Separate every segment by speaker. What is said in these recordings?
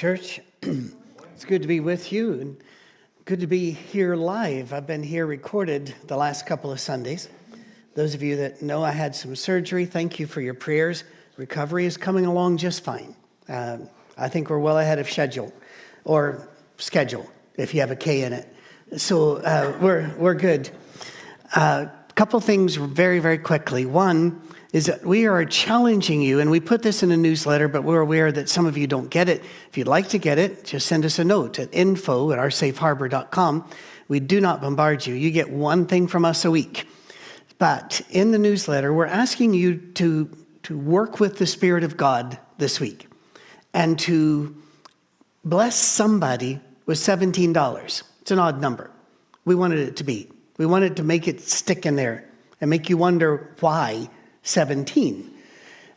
Speaker 1: Church. it's good to be with you and good to be here live. I've been here recorded the last couple of Sundays. Those of you that know I had some surgery, thank you for your prayers. Recovery is coming along just fine. Uh, I think we're well ahead of schedule or schedule if you have a K in it. So uh, we're, we're good. A uh, couple things very, very quickly. One is that we are challenging you, and we put this in a newsletter, but we're aware that some of you don't get it. If you'd like to get it, just send us a note at info at oursafeharbor.com. We do not bombard you. You get one thing from us a week. But in the newsletter, we're asking you to, to work with the Spirit of God this week and to bless somebody with $17. It's an odd number. We wanted it to be. We wanted to make it stick in there and make you wonder why 17.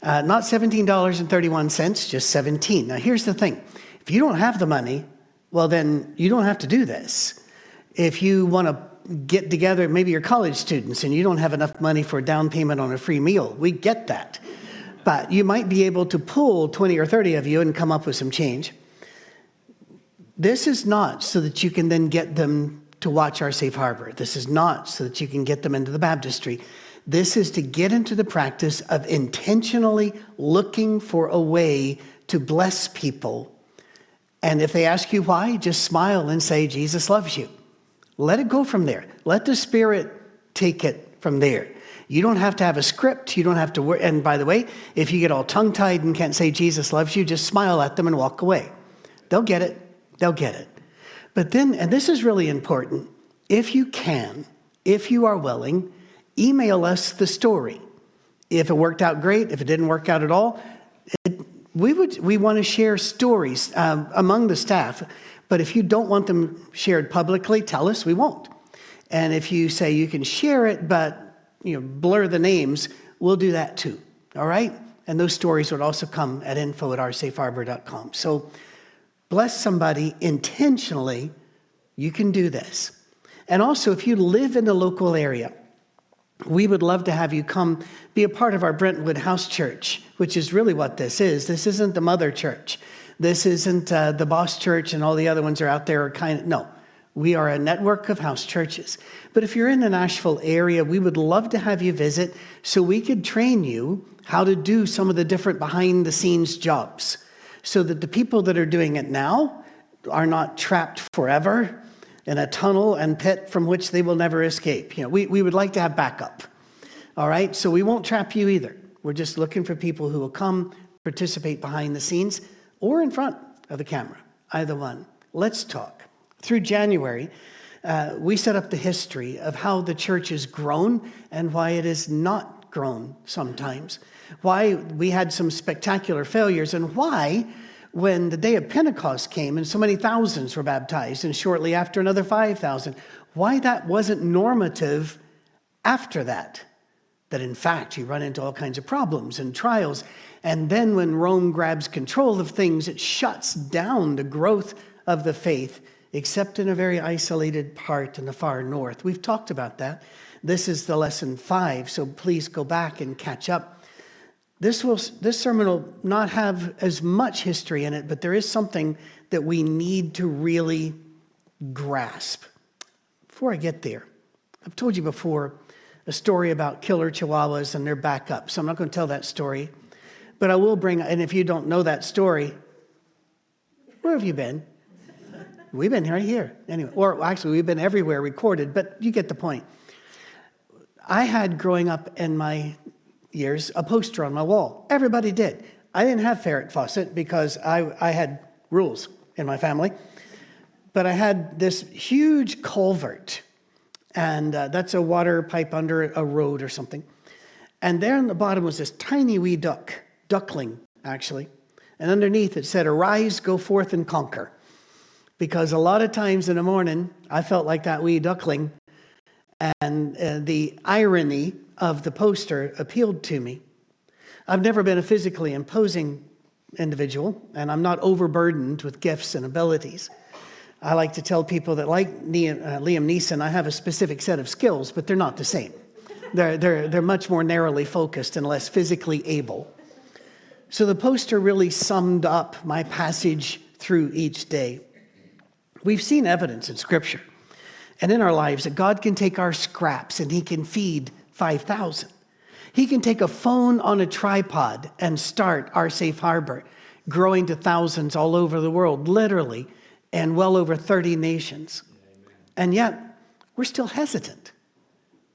Speaker 1: Uh, not $17.31, just 17. Now, here's the thing if you don't have the money, well, then you don't have to do this. If you want to get together, maybe you're college students and you don't have enough money for a down payment on a free meal, we get that. But you might be able to pull 20 or 30 of you and come up with some change. This is not so that you can then get them to watch our safe harbor. This is not so that you can get them into the baptistry. This is to get into the practice of intentionally looking for a way to bless people. And if they ask you why, just smile and say, Jesus loves you. Let it go from there. Let the Spirit take it from there. You don't have to have a script. You don't have to work. And by the way, if you get all tongue tied and can't say Jesus loves you, just smile at them and walk away. They'll get it. They'll get it. But then, and this is really important, if you can, if you are willing, email us the story. If it worked out great, if it didn't work out at all, it, we, would, we want to share stories um, among the staff. But if you don't want them shared publicly, tell us, we won't. And if you say you can share it, but you know, blur the names, we'll do that too. All right? And those stories would also come at info at oursafeharbor.com. So bless somebody intentionally, you can do this. And also, if you live in the local area, we would love to have you come be a part of our Brentwood House Church, which is really what this is. This isn't the mother church. This isn't uh, the boss church and all the other ones are out there. Are kind of no. We are a network of house churches. But if you're in the Nashville area, we would love to have you visit so we could train you how to do some of the different behind the scenes jobs so that the people that are doing it now are not trapped forever in a tunnel and pit from which they will never escape. You know, we, we would like to have backup. All right? So we won't trap you either. We're just looking for people who will come participate behind the scenes or in front of the camera, either one. Let's talk. Through January, uh, we set up the history of how the church has grown and why it has not grown sometimes why we had some spectacular failures, and why, when the day of Pentecost came and so many thousands were baptized, and shortly after another 5,000, why that wasn't normative after that. That in fact, you run into all kinds of problems and trials. And then when Rome grabs control of things, it shuts down the growth of the faith, except in a very isolated part in the far north. We've talked about that. This is the lesson five, so please go back and catch up. This, will, this sermon will not have as much history in it, but there is something that we need to really grasp. Before I get there, I've told you before a story about killer chihuahuas and their backup, so I'm not going to tell that story. But I will bring, and if you don't know that story, where have you been? We've been right here. Anyway, or actually, we've been everywhere recorded, but you get the point. I had growing up in my years a poster on my wall. Everybody did. I didn't have Farrah Fawcett because I, I had rules in my family, but I had this huge culvert, and uh, that's a water pipe under a road or something. And there on the bottom was this tiny wee duck, duckling, actually. And underneath it said, Arise, go forth and conquer. Because a lot of times in the morning, I felt like that wee duckling, and uh, the irony of the poster appealed to me. I've never been a physically imposing individual, and I'm not overburdened with gifts and abilities. I like to tell people that, like uh, Liam Neeson, I have a specific set of skills, but they're not the same. They're, they're, they're much more narrowly focused and less physically able. So the poster really summed up my passage through each day. We've seen evidence in Scripture and in our lives that God can take our scraps and He can feed 5,000. He can take a phone on a tripod and start our safe harbor, growing to thousands all over the world, literally, and well over 30 nations. And yet, we're still hesitant.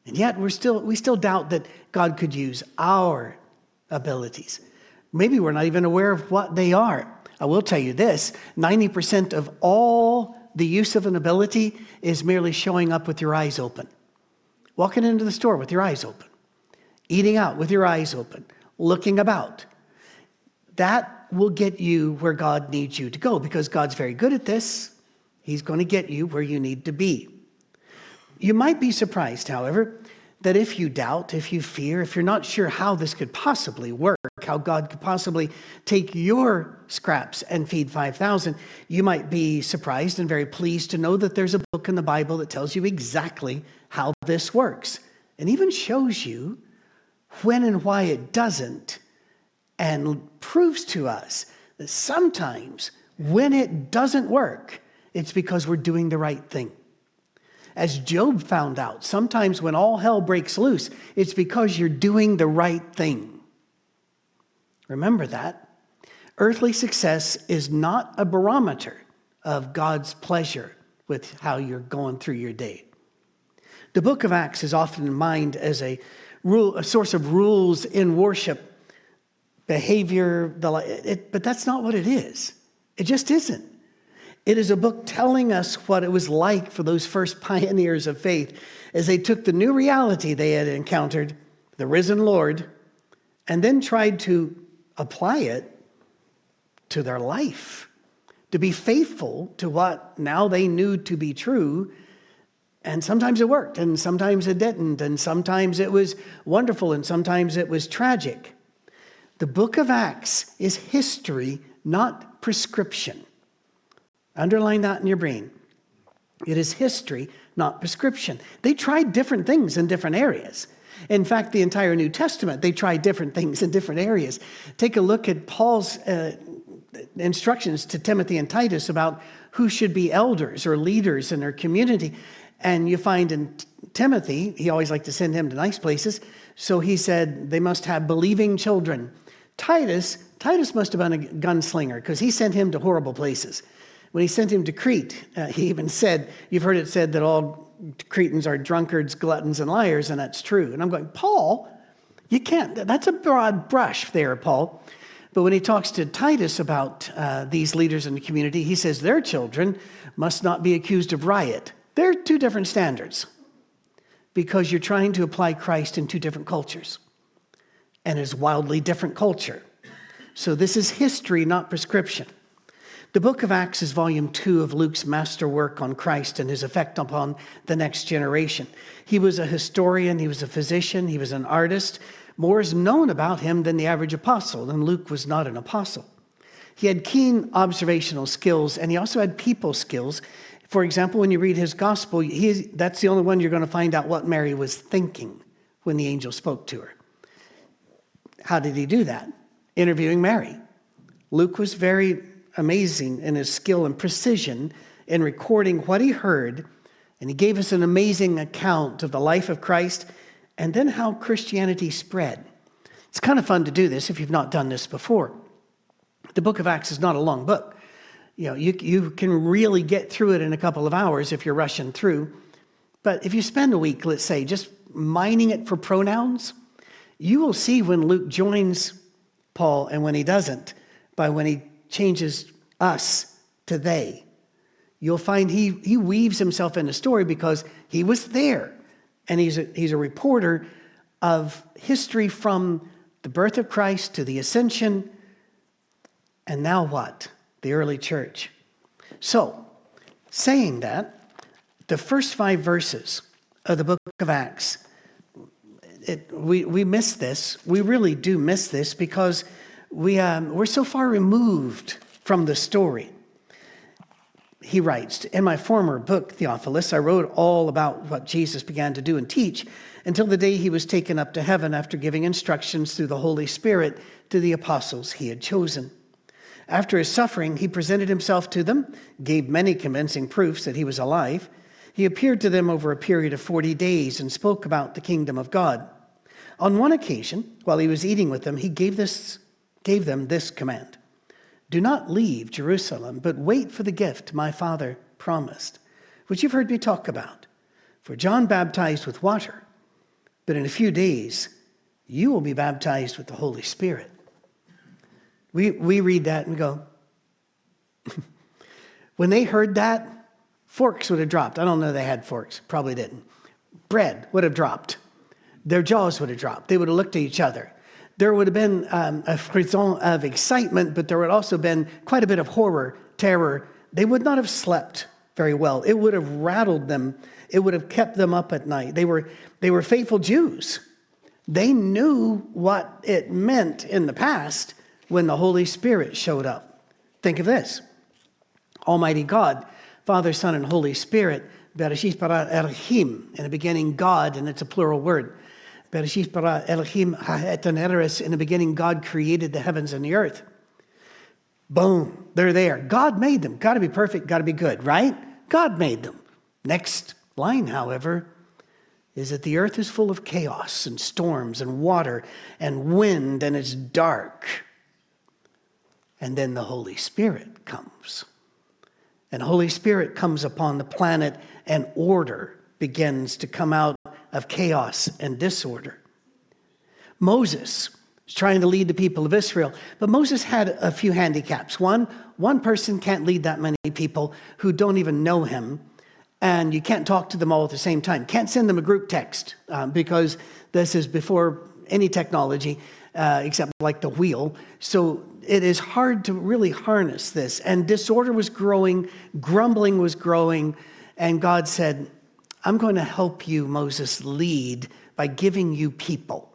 Speaker 1: And yet, we're still, we still doubt that God could use our abilities. Maybe we're not even aware of what they are. I will tell you this 90% of all the use of an ability is merely showing up with your eyes open, walking into the store with your eyes open eating out with your eyes open, looking about. That will get you where God needs you to go because God's very good at this. He's going to get you where you need to be. You might be surprised, however, that if you doubt, if you fear, if you're not sure how this could possibly work, how God could possibly take your scraps and feed 5,000, you might be surprised and very pleased to know that there's a book in the Bible that tells you exactly how this works and even shows you when and why it doesn't, and proves to us that sometimes when it doesn't work, it's because we're doing the right thing. As Job found out, sometimes when all hell breaks loose, it's because you're doing the right thing. Remember that. Earthly success is not a barometer of God's pleasure with how you're going through your day. The book of Acts is often in mind as a rule, a source of rules in worship, behavior, the, it, but that's not what it is. It just isn't. It is a book telling us what it was like for those first pioneers of faith as they took the new reality they had encountered, the risen Lord, and then tried to apply it to their life, to be faithful to what now they knew to be true and sometimes it worked, and sometimes it didn't, and sometimes it was wonderful, and sometimes it was tragic. The book of Acts is history, not prescription. Underline that in your brain. It is history, not prescription. They tried different things in different areas. In fact, the entire New Testament, they tried different things in different areas. Take a look at Paul's uh, instructions to Timothy and Titus about who should be elders or leaders in their community. And you find in Timothy, he always liked to send him to nice places. So he said they must have believing children. Titus, Titus must have been a gunslinger because he sent him to horrible places. When he sent him to Crete, uh, he even said, You've heard it said that all Cretans are drunkards, gluttons, and liars, and that's true. And I'm going, Paul, you can't, that's a broad brush there, Paul. But when he talks to Titus about uh, these leaders in the community, he says their children must not be accused of riot. They're two different standards because you're trying to apply Christ in two different cultures and it's wildly different culture. So this is history, not prescription. The book of Acts is volume two of Luke's masterwork on Christ and his effect upon the next generation. He was a historian, he was a physician, he was an artist. More is known about him than the average apostle, and Luke was not an apostle. He had keen observational skills, and he also had people skills for example, when you read his gospel, he, that's the only one you're going to find out what Mary was thinking when the angel spoke to her. How did he do that? Interviewing Mary. Luke was very amazing in his skill and precision in recording what he heard, and he gave us an amazing account of the life of Christ and then how Christianity spread. It's kind of fun to do this if you've not done this before. The book of Acts is not a long book you know, you, you can really get through it in a couple of hours if you're rushing through. But if you spend a week, let's say, just mining it for pronouns, you will see when Luke joins Paul and when he doesn't, by when he changes us to they. You'll find he, he weaves himself in the story because he was there and he's a, he's a reporter of history from the birth of Christ to the ascension, and now what? The early church. So, saying that, the first five verses of the book of Acts, it, we, we miss this. We really do miss this because we, um, we're so far removed from the story. He writes, In my former book, Theophilus, I wrote all about what Jesus began to do and teach until the day he was taken up to heaven after giving instructions through the Holy Spirit to the apostles he had chosen. After his suffering, he presented himself to them, gave many convincing proofs that he was alive. He appeared to them over a period of 40 days and spoke about the kingdom of God. On one occasion, while he was eating with them, he gave, this, gave them this command Do not leave Jerusalem, but wait for the gift my Father promised, which you've heard me talk about. For John baptized with water, but in a few days you will be baptized with the Holy Spirit. We, we read that and we go, when they heard that, forks would have dropped. I don't know they had forks, probably didn't. Bread would have dropped. Their jaws would have dropped. They would have looked at each other. There would have been um, a frisson of excitement, but there would also been quite a bit of horror, terror. They would not have slept very well. It would have rattled them. It would have kept them up at night. They were, they were faithful Jews. They knew what it meant in the past when the Holy Spirit showed up. Think of this Almighty God, Father, Son, and Holy Spirit, Bereshit bara Elohim, in the beginning, God, and it's a plural word. Bereshit bara Elohim in the beginning, God created the heavens and the earth. Boom, they're there. God made them. Got to be perfect, got to be good, right? God made them. Next line, however, is that the earth is full of chaos and storms and water and wind and it's dark. And then the Holy Spirit comes. And Holy Spirit comes upon the planet and order begins to come out of chaos and disorder. Moses is trying to lead the people of Israel, but Moses had a few handicaps. One, one person can't lead that many people who don't even know him, and you can't talk to them all at the same time. Can't send them a group text uh, because this is before any technology uh, except like the wheel. So it is hard to really harness this. And disorder was growing, grumbling was growing, and God said, I'm going to help you, Moses, lead by giving you people.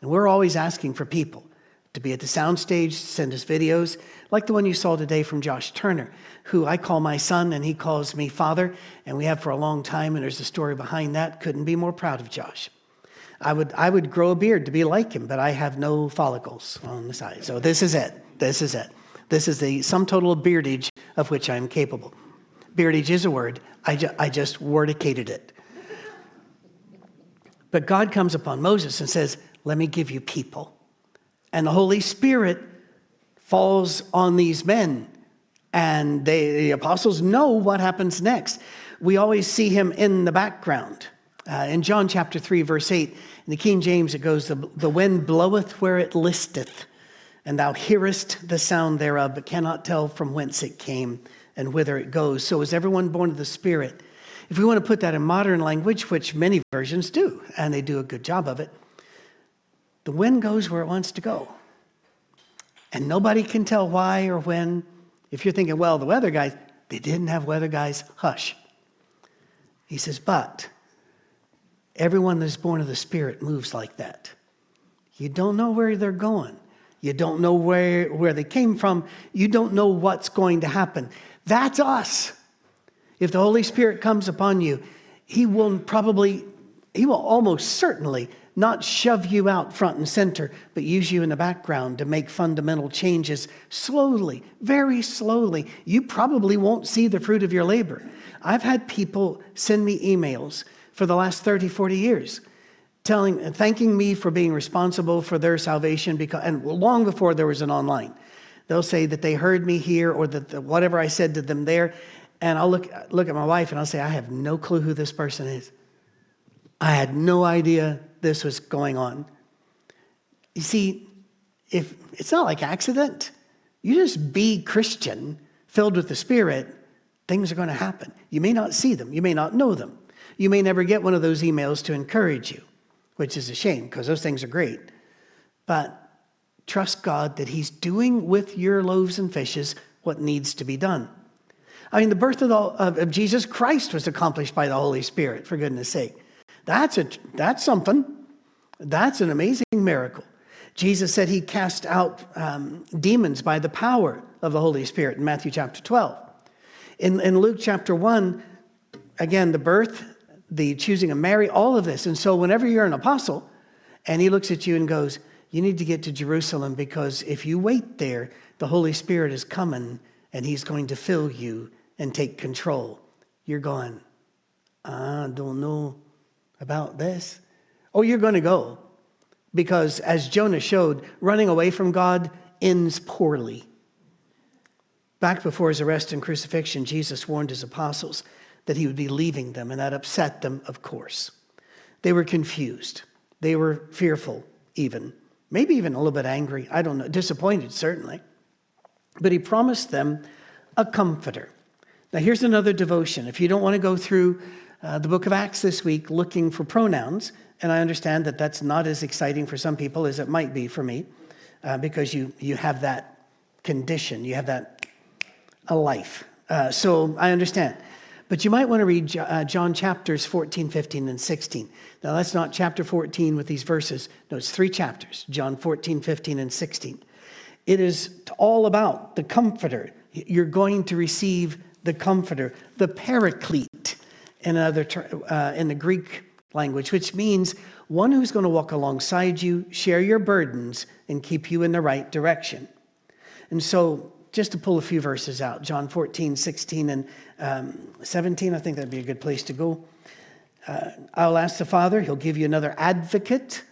Speaker 1: And we're always asking for people to be at the soundstage, send us videos, like the one you saw today from Josh Turner, who I call my son and he calls me father, and we have for a long time, and there's a story behind that. Couldn't be more proud of Josh. I would, I would grow a beard to be like him, but I have no follicles on the side. So this is it. This is it. This is the sum total of beardage of which I am capable. Beardage is a word. I, ju- I just wordicated it. But God comes upon Moses and says, Let me give you people. And the Holy Spirit falls on these men. And they, the apostles know what happens next. We always see him in the background. Uh, in John chapter 3, verse 8, in the King James, it goes, the, the wind bloweth where it listeth, and thou hearest the sound thereof, but cannot tell from whence it came and whither it goes. So is everyone born of the Spirit. If we want to put that in modern language, which many versions do, and they do a good job of it, the wind goes where it wants to go. And nobody can tell why or when. If you're thinking, well, the weather guys, they didn't have weather guys, hush. He says, but Everyone that's born of the Spirit moves like that. You don't know where they're going. You don't know where, where they came from. You don't know what's going to happen. That's us. If the Holy Spirit comes upon you, He will probably, He will almost certainly not shove you out front and center, but use you in the background to make fundamental changes slowly, very slowly. You probably won't see the fruit of your labor. I've had people send me emails for the last 30, 40 years, telling, thanking me for being responsible for their salvation, because, and long before there was an online. They'll say that they heard me here or that the, whatever I said to them there. And I'll look, look at my wife and I'll say, I have no clue who this person is. I had no idea this was going on. You see, if it's not like accident, you just be Christian, filled with the Spirit, things are going to happen. You may not see them, you may not know them, you may never get one of those emails to encourage you, which is a shame because those things are great. But trust God that He's doing with your loaves and fishes what needs to be done. I mean, the birth of, the, of, of Jesus Christ was accomplished by the Holy Spirit, for goodness sake. That's, a, that's something. That's an amazing miracle. Jesus said he cast out um, demons by the power of the Holy Spirit in Matthew chapter 12. In, in Luke chapter 1, again, the birth, the choosing of Mary, all of this. And so, whenever you're an apostle and he looks at you and goes, You need to get to Jerusalem because if you wait there, the Holy Spirit is coming and he's going to fill you and take control. You're going, I don't know about this. Oh, you're going to go. Because as Jonah showed, running away from God ends poorly. Back before his arrest and crucifixion, Jesus warned his apostles that he would be leaving them, and that upset them, of course. They were confused. They were fearful, even. Maybe even a little bit angry. I don't know. Disappointed, certainly. But he promised them a comforter. Now, here's another devotion. If you don't want to go through uh, the book of Acts this week looking for pronouns, and I understand that that's not as exciting for some people as it might be for me, uh, because you, you have that condition, you have that a life. Uh, so I understand. But you might want to read uh, John chapters 14, 15, and 16. Now, that's not chapter 14 with these verses. No, it's three chapters John 14, 15, and 16. It is all about the comforter. You're going to receive the comforter, the paraclete in, another, uh, in the Greek language, which means one who's going to walk alongside you, share your burdens, and keep you in the right direction. And so, just to pull a few verses out John 14, 16, and um, 17, I think that'd be a good place to go. Uh, I'll ask the Father, He'll give you another advocate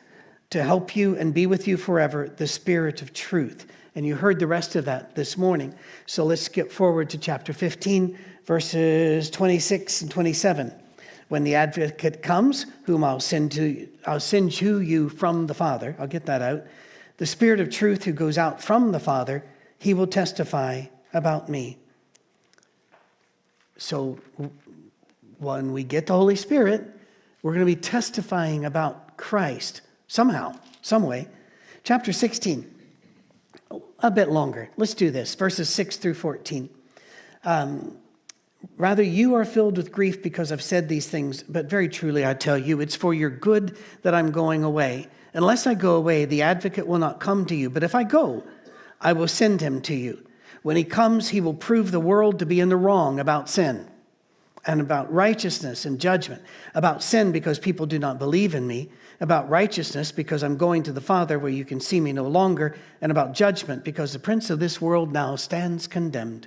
Speaker 1: to help you and be with you forever, the Spirit of truth. And you heard the rest of that this morning. So let's skip forward to chapter 15, verses 26 and 27. When the advocate comes, whom I'll send to I'll send to you from the Father, I'll get that out. The Spirit of truth who goes out from the Father, he will testify about me. So when we get the Holy Spirit, we're going to be testifying about Christ somehow, some way. Chapter 16 a bit longer. Let's do this verses 6 through 14. Um, Rather, you are filled with grief because I've said these things, but very truly I tell you, it's for your good that I'm going away. Unless I go away, the advocate will not come to you, but if I go, I will send him to you. When he comes, he will prove the world to be in the wrong about sin and about righteousness and judgment, about sin because people do not believe in me, about righteousness because I'm going to the Father where you can see me no longer, and about judgment because the prince of this world now stands condemned.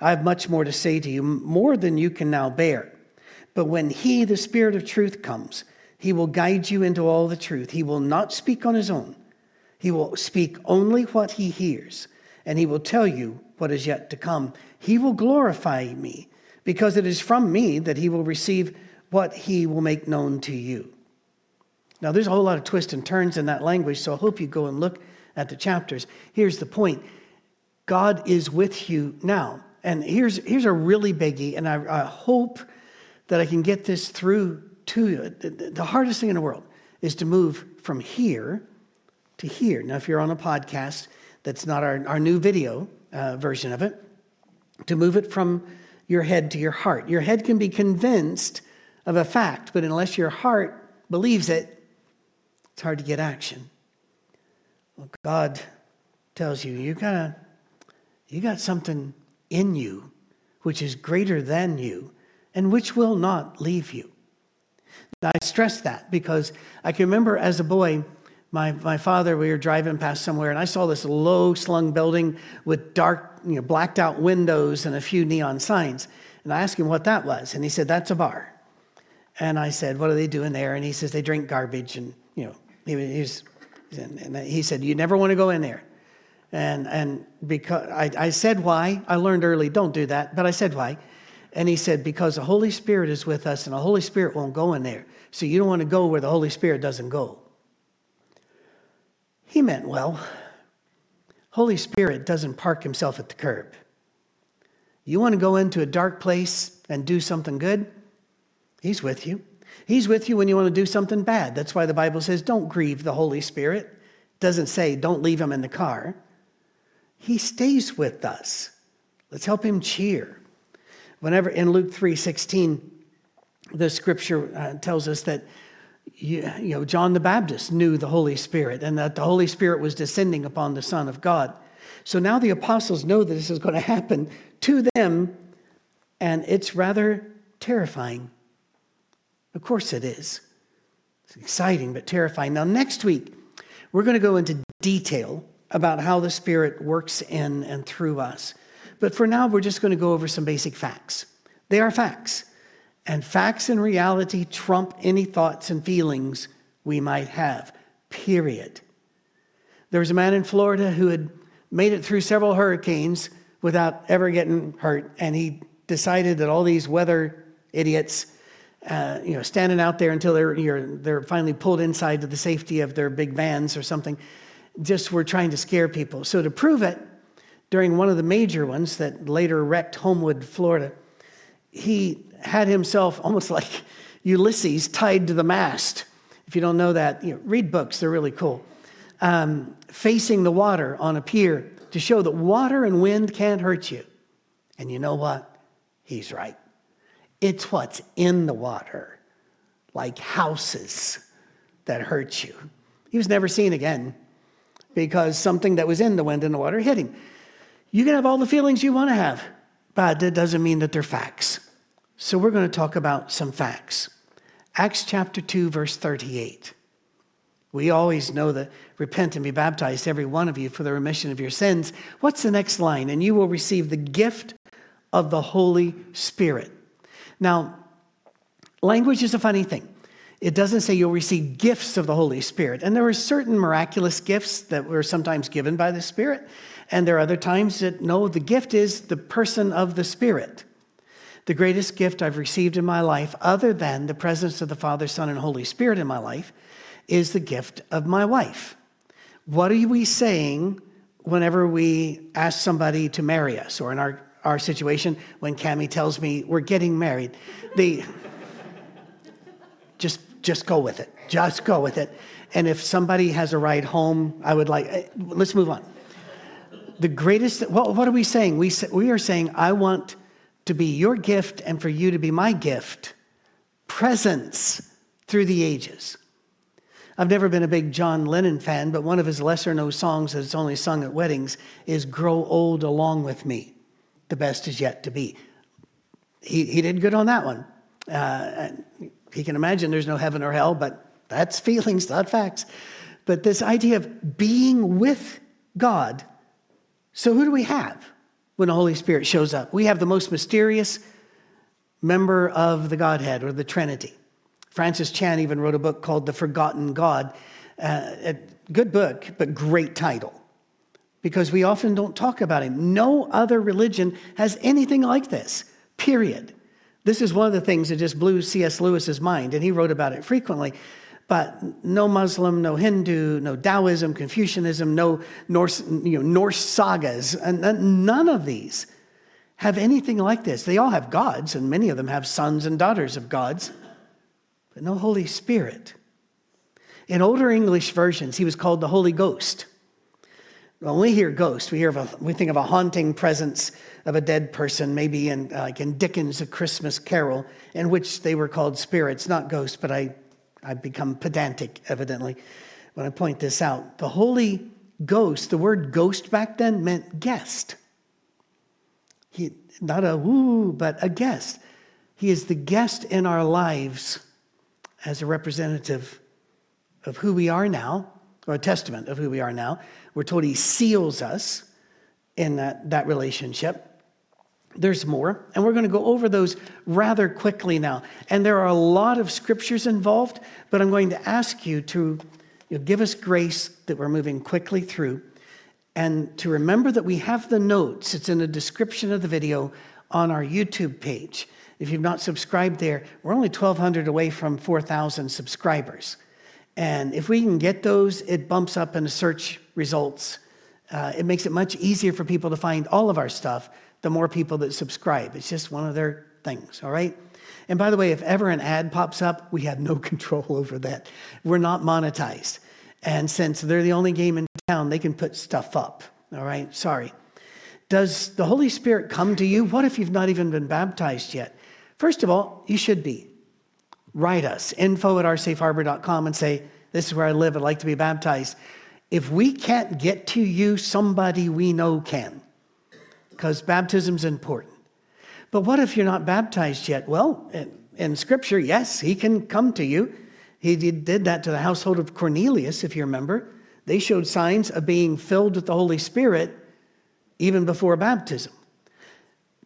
Speaker 1: I have much more to say to you, more than you can now bear. But when he, the Spirit of truth, comes, he will guide you into all the truth. He will not speak on his own, he will speak only what he hears, and he will tell you what is yet to come. He will glorify me because it is from me that he will receive what he will make known to you. Now, there's a whole lot of twists and turns in that language, so I hope you go and look at the chapters. Here's the point God is with you now. And here's, here's a really biggie, and I, I hope that I can get this through to you. The, the hardest thing in the world is to move from here to here. Now, if you're on a podcast, that's not our, our new video uh, version of it, to move it from your head to your heart. Your head can be convinced of a fact, but unless your heart believes it, it's hard to get action. Well, God tells you, you got you got something in you which is greater than you and which will not leave you. Now, I stress that because I can remember as a boy, my, my father, we were driving past somewhere, and I saw this low slung building with dark, you know, blacked out windows and a few neon signs. And I asked him what that was, and he said, That's a bar. And I said, What are they doing there? And he says, They drink garbage. And, you know, he, was, and he said, You never want to go in there. And, and because I, I said why, I learned early, don't do that, but I said why. And he said, Because the Holy Spirit is with us, and the Holy Spirit won't go in there. So you don't want to go where the Holy Spirit doesn't go. He meant well. Holy Spirit doesn't park himself at the curb. You want to go into a dark place and do something good? He's with you. He's with you when you want to do something bad. That's why the Bible says, don't grieve the Holy Spirit. It doesn't say, don't leave him in the car. He stays with us. Let's help him cheer. Whenever in Luke 3 16, the scripture uh, tells us that you, know, John the Baptist knew the Holy Spirit and that the Holy Spirit was descending upon the Son of God. So now the apostles know that this is going to happen to them, and it's rather terrifying. Of course it is. It's exciting but terrifying. Now, next week, we're going to go into detail about how the Spirit works in and through us. But for now, we're just going to go over some basic facts. They are facts. And facts and reality trump any thoughts and feelings we might have, period. There was a man in Florida who had made it through several hurricanes without ever getting hurt, and he decided that all these weather idiots, uh, you know, standing out there until they're, they're finally pulled inside to the safety of their big vans or something, just were trying to scare people. So to prove it, during one of the major ones that later wrecked Homewood, Florida, he had himself almost like Ulysses tied to the mast. If you don't know that, you know, read books, they're really cool. Um, facing the water on a pier to show that water and wind can't hurt you. And you know what? He's right. It's what's in the water, like houses, that hurt you. He was never seen again because something that was in the wind and the water hit him. You can have all the feelings you want to have, but that doesn't mean that they're facts. So we're going to talk about some facts. Acts chapter 2, verse 38. We always know that repent and be baptized, every one of you, for the remission of your sins. What's the next line? And you will receive the gift of the Holy Spirit. Now, language is a funny thing. It doesn't say you'll receive gifts of the Holy Spirit. And there are certain miraculous gifts that were sometimes given by the Spirit. And there are other times that, no, the gift is the person of the Spirit. The greatest gift I've received in my life, other than the presence of the Father, Son, and Holy Spirit in my life, is the gift of my wife. What are we saying whenever we ask somebody to marry us, or in our, our situation, when Cami tells me we're getting married? The, just, just go with it. Just go with it. And if somebody has a ride home, I would like, eh, let's move on. The greatest, what, what are we saying? We, we are saying, I want to be your gift and for you to be my gift. Presence through the ages. I've never been a big John Lennon fan, but one of his lesser known songs that's only sung at weddings is Grow Old Along with Me. The best is yet to be. He, he did good on that one. Uh, he can imagine there's no heaven or hell, but that's feelings, not facts. But this idea of being with God. So, who do we have? When the Holy Spirit shows up. We have the most mysterious member of the Godhead or the Trinity. Francis Chan even wrote a book called The Forgotten God. Uh, a good book, but great title because we often don't talk about him. No other religion has anything like this, period. This is one of the things that just blew C.S. Lewis's mind, and he wrote about it frequently. But no Muslim, no Hindu, no Taoism, Confucianism, no Norse, you know, Norse sagas, and none of these have anything like this. They all have gods, and many of them have sons and daughters of gods, but no Holy Spirit. In older English versions, he was called the Holy Ghost. When we hear ghost, we, hear a, we think of a haunting presence of a dead person, maybe in, like in Dickens' A Christmas Carol, in which they were called spirits, not ghosts, but I I've become pedantic, evidently, when I point this out. The Holy Ghost, the word ghost back then meant guest. He, not a woo, but a guest. He is the guest in our lives as a representative of who we are now, or a testament of who we are now. We're told he seals us in that, that relationship. There's more, and we're going to go over those rather quickly now. And there are a lot of scriptures involved, but I'm going to ask you to you know, give us grace that we're moving quickly through and to remember that we have the notes. It's in the description of the video on our YouTube page. If you've not subscribed there, we're only 1,200 away from 4,000 subscribers. And if we can get those, it bumps up in the search results. Uh, it makes it much easier for people to find all of our stuff the more people that subscribe. It's just one of their things, all right? And by the way, if ever an ad pops up, we have no control over that. We're not monetized. And since they're the only game in town, they can put stuff up. All right, sorry. Does the Holy Spirit come to you? What if you've not even been baptized yet? First of all, you should be. Write us, info at oursafeharbor.com, and say, This is where I live. I'd like to be baptized. If we can't get to you, somebody we know can, because baptism's important. But what if you're not baptized yet? Well, in, Scripture, yes, he can come to you. He did that to the household of Cornelius, if you remember. They showed signs of being filled with the Holy Spirit even before baptism.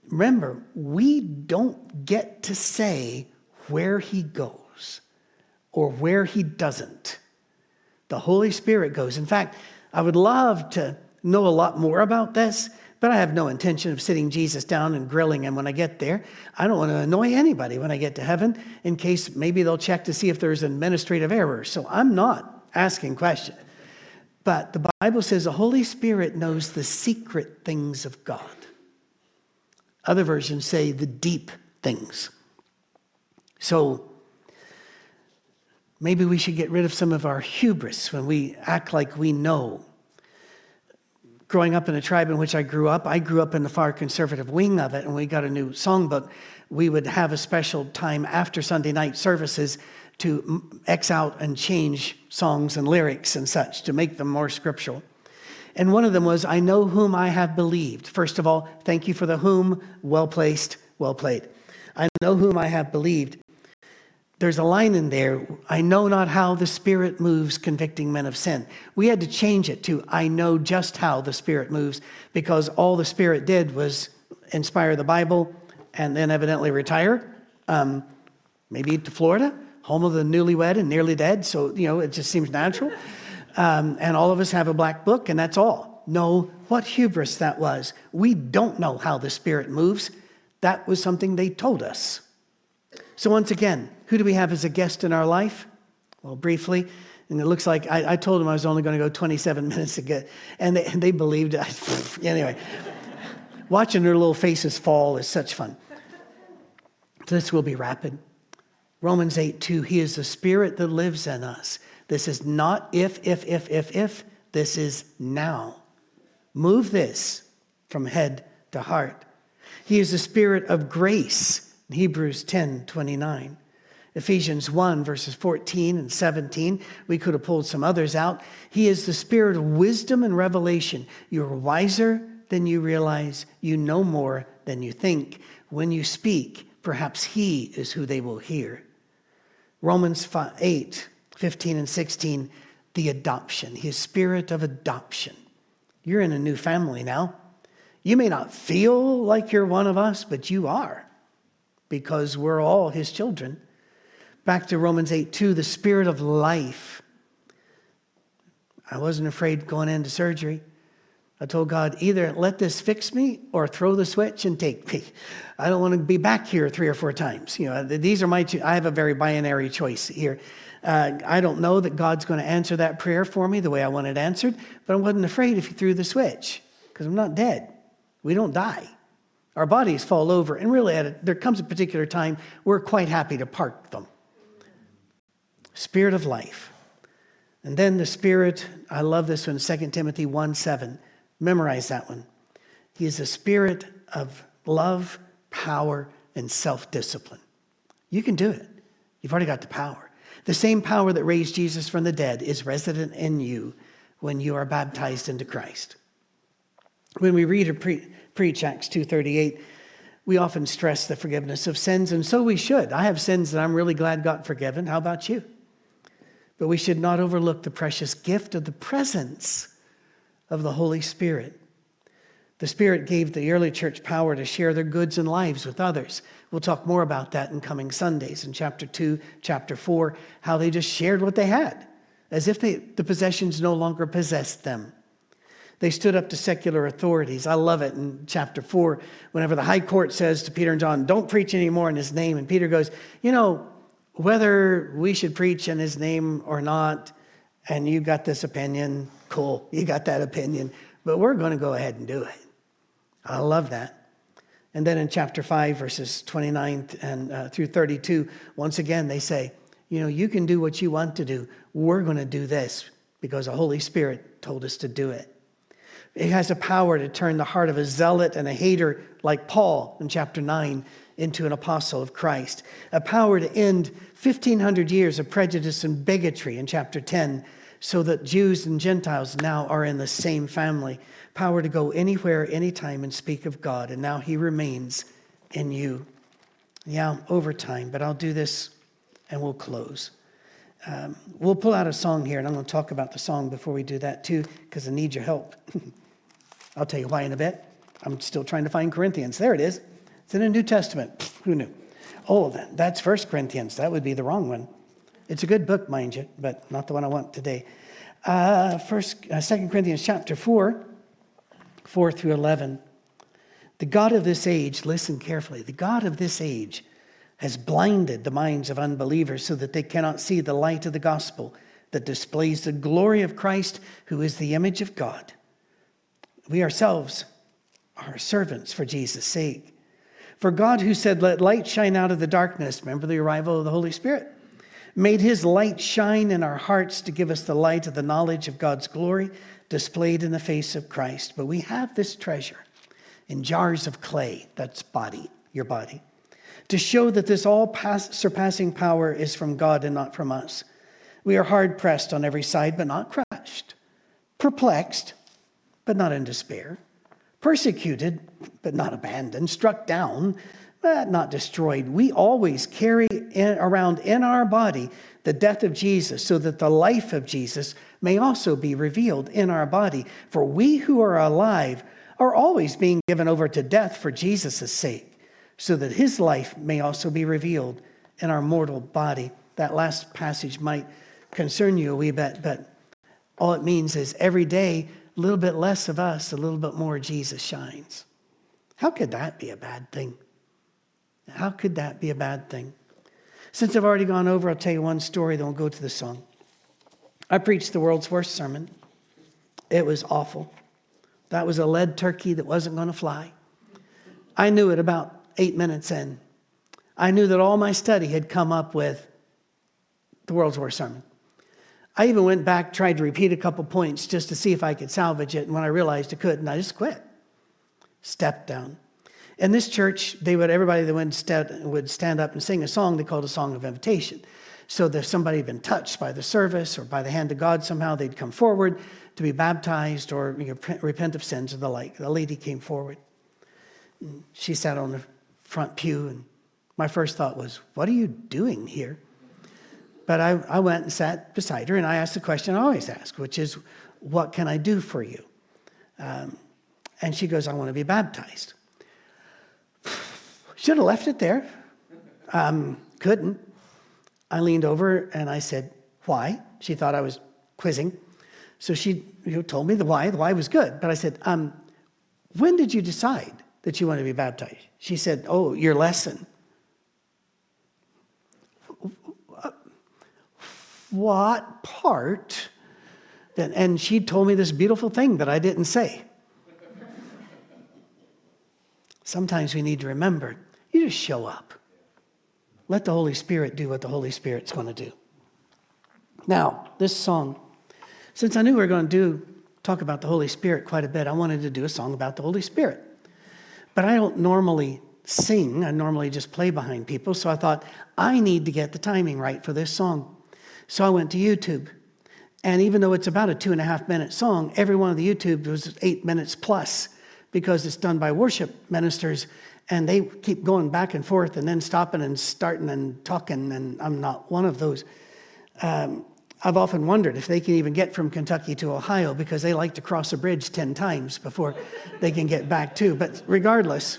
Speaker 1: Remember, we don't get to say where he goes or where he doesn't. The Holy Spirit goes. In fact, I would love to know a lot more about this, but I have no intention of sitting Jesus down and grilling him when I get there. I don't want to annoy anybody when I get to heaven in case maybe they'll check to see if there's an administrative error. So I'm not asking questions. But the Bible says the Holy Spirit knows the secret things of God. Other versions say the deep things. So maybe we should get rid of some of our hubris when we act like we know. Growing up in the tribe in which I grew up, I grew up in the far conservative wing of it, and we got a new songbook. We would have a special time after Sunday night services to X out and change songs and lyrics and such to make them more scriptural. And one of them was, I know whom I have believed. First of all, thank you for the whom, well placed, well played. I know whom I have believed. There's a line in there, I know not how the Spirit moves convicting men of sin. We had to change it to, I know just how the Spirit moves, because all the Spirit did was inspire the Bible and then evidently retire, um, maybe to Florida home of the newlywed and nearly dead. So, you know, it just seems natural. Um, and all of us have a black book, and that's all. No, what hubris that was. We don't know how the Spirit moves. That was something they told us. So, once again, who do we have as a guest in our life? Well, briefly, and it looks like I, I told them I was only going to go 27 minutes ago, and they, and they believed it. anyway, watching their little faces fall is such fun. This will be rapid. Romans 8 2, He is the Spirit that lives in us. This is not if, if, if, if, if. This is now. Move this from head to heart. He is the Spirit of grace. Hebrews 10 29. Ephesians 1, verses 14 and 17. We could have pulled some others out. He is the spirit of wisdom and revelation. You're wiser than you realize. You know more than you think. When you speak, perhaps He is who they will hear. Romans 5, 8, 15, and 16, the adoption, his spirit of adoption. You're in a new family now. You may not feel like you're one of us, but you are because we're all his children. Back to Romans 8 2, the spirit of life. I wasn't afraid going into surgery. I told God, either let this fix me or throw the switch and take me. I don't want to be back here three or four times. You know, these are my two, I have a very binary choice here. Uh, I don't know that God's going to answer that prayer for me the way I want it answered, but I wasn't afraid if He threw the switch because I'm not dead. We don't die. Our bodies fall over, and really, a, there comes a particular time we're quite happy to park them. Spirit of life. And then the Spirit, I love this one, 2 Timothy 1 7 Memorize that one. He is a spirit of love, power, and self discipline. You can do it. You've already got the power. The same power that raised Jesus from the dead is resident in you when you are baptized into Christ. When we read or pre- preach Acts 2:38, we often stress the forgiveness of sins, and so we should. I have sins that I'm really glad got forgiven. How about you? But we should not overlook the precious gift of the presence of the Holy Spirit. The Spirit gave the early church power to share their goods and lives with others. We'll talk more about that in coming Sundays in chapter 2, chapter 4, how they just shared what they had, as if they, the possessions no longer possessed them. They stood up to secular authorities. I love it in chapter 4, whenever the high court says to Peter and John, Don't preach anymore in his name. And Peter goes, You know, whether we should preach in his name or not, and you got this opinion, cool, you got that opinion, but we're going to go ahead and do it. I love that. And then in chapter 5, verses 29 and uh, through 32, once again, they say, you know, you can do what you want to do. We're going to do this because the Holy Spirit told us to do it. It has a power to turn the heart of a zealot and a hater like Paul in chapter 9 into an apostle of Christ. A power to end 1,500 years of prejudice and bigotry in chapter 10 so that Jews and Gentiles now are in the same family. Power to go anywhere, anytime, and speak of God. And now He remains in you. Yeah, over time, but I'll do this and we'll close. Um, we'll pull out a song here, and I'm going to talk about the song before we do that too, because I need your help. I'll tell you why in a bit. I'm still trying to find Corinthians. There it is. It's in the New Testament. Who knew? Oh, that's First Corinthians. That would be the wrong one. It's a good book, mind you, but not the one I want today. Uh, first, uh, 2 Corinthians chapter 4, 4 through 11. The God of this age, listen carefully, the God of this age has blinded the minds of unbelievers so that they cannot see the light of the gospel that displays the glory of Christ, who is the image of God. We ourselves are servants for Jesus' sake. For God, who said, Let light shine out of the darkness, remember the arrival of the Holy Spirit, made his light shine in our hearts to give us the light of the knowledge of God's glory displayed in the face of Christ. But we have this treasure in jars of clay, that's body, your body, to show that this all surpassing power is from God and not from us. We are hard pressed on every side, but not crushed, perplexed, but not in despair, persecuted, but not abandoned, struck down, but not destroyed. We always carry in, around in our body the death of Jesus, so that the life of Jesus may also be revealed in our body. For we who are alive are always being given over to death for Jesus' sake, so that his life may also be revealed in our mortal body. That last passage might concern you a wee bit, but all it means is every day a little bit less of us, a little bit more Jesus shines. How could that be a bad thing? How could that be a bad thing? Since I've already gone over, I'll tell you one story, then we'll go to the song. I preached the world's worst sermon. It was awful. That was a lead turkey that wasn't going to fly. I knew it about eight minutes in. I knew that all my study had come up with the world's worst sermon. I even went back, tried to repeat a couple points just to see if I could salvage it. And when I realized I couldn't, I just quit. Stepped down. In this church, they would everybody that went would stand up and sing a song they called a song of invitation. So if somebody had been touched by the service or by the hand of God somehow, they'd come forward to be baptized or you know, repent of sins or the like. The lady came forward. She sat on the front pew, and my first thought was, What are you doing here? But I, I went and sat beside her and I asked the question I always ask, which is, What can I do for you? Um, and she goes, I want to be baptized. Should have left it there. Um, couldn't. I leaned over and I said, Why? She thought I was quizzing. So she you know, told me the why. The why was good. But I said, um, When did you decide that you want to be baptized? She said, Oh, your lesson. What part? And she told me this beautiful thing that I didn't say. Sometimes we need to remember you just show up. Let the Holy Spirit do what the Holy Spirit's going to do. Now, this song, since I knew we were going to do talk about the Holy Spirit quite a bit, I wanted to do a song about the Holy Spirit. But I don't normally sing, I normally just play behind people, so I thought I need to get the timing right for this song. So I went to YouTube. And even though it's about a two and a half minute song, every one of the YouTube was eight minutes plus because it's done by worship ministers and they keep going back and forth and then stopping and starting and talking. And I'm not one of those. Um, I've often wondered if they can even get from Kentucky to Ohio because they like to cross a bridge 10 times before they can get back to. But regardless,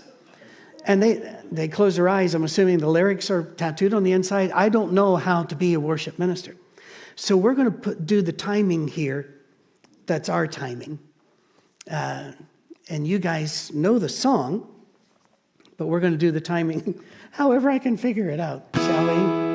Speaker 1: and they, they close their eyes. I'm assuming the lyrics are tattooed on the inside. I don't know how to be a worship minister. So we're going to put, do the timing here. That's our timing. Uh, and you guys know the song, but we're going to do the timing however I can figure it out, shall we?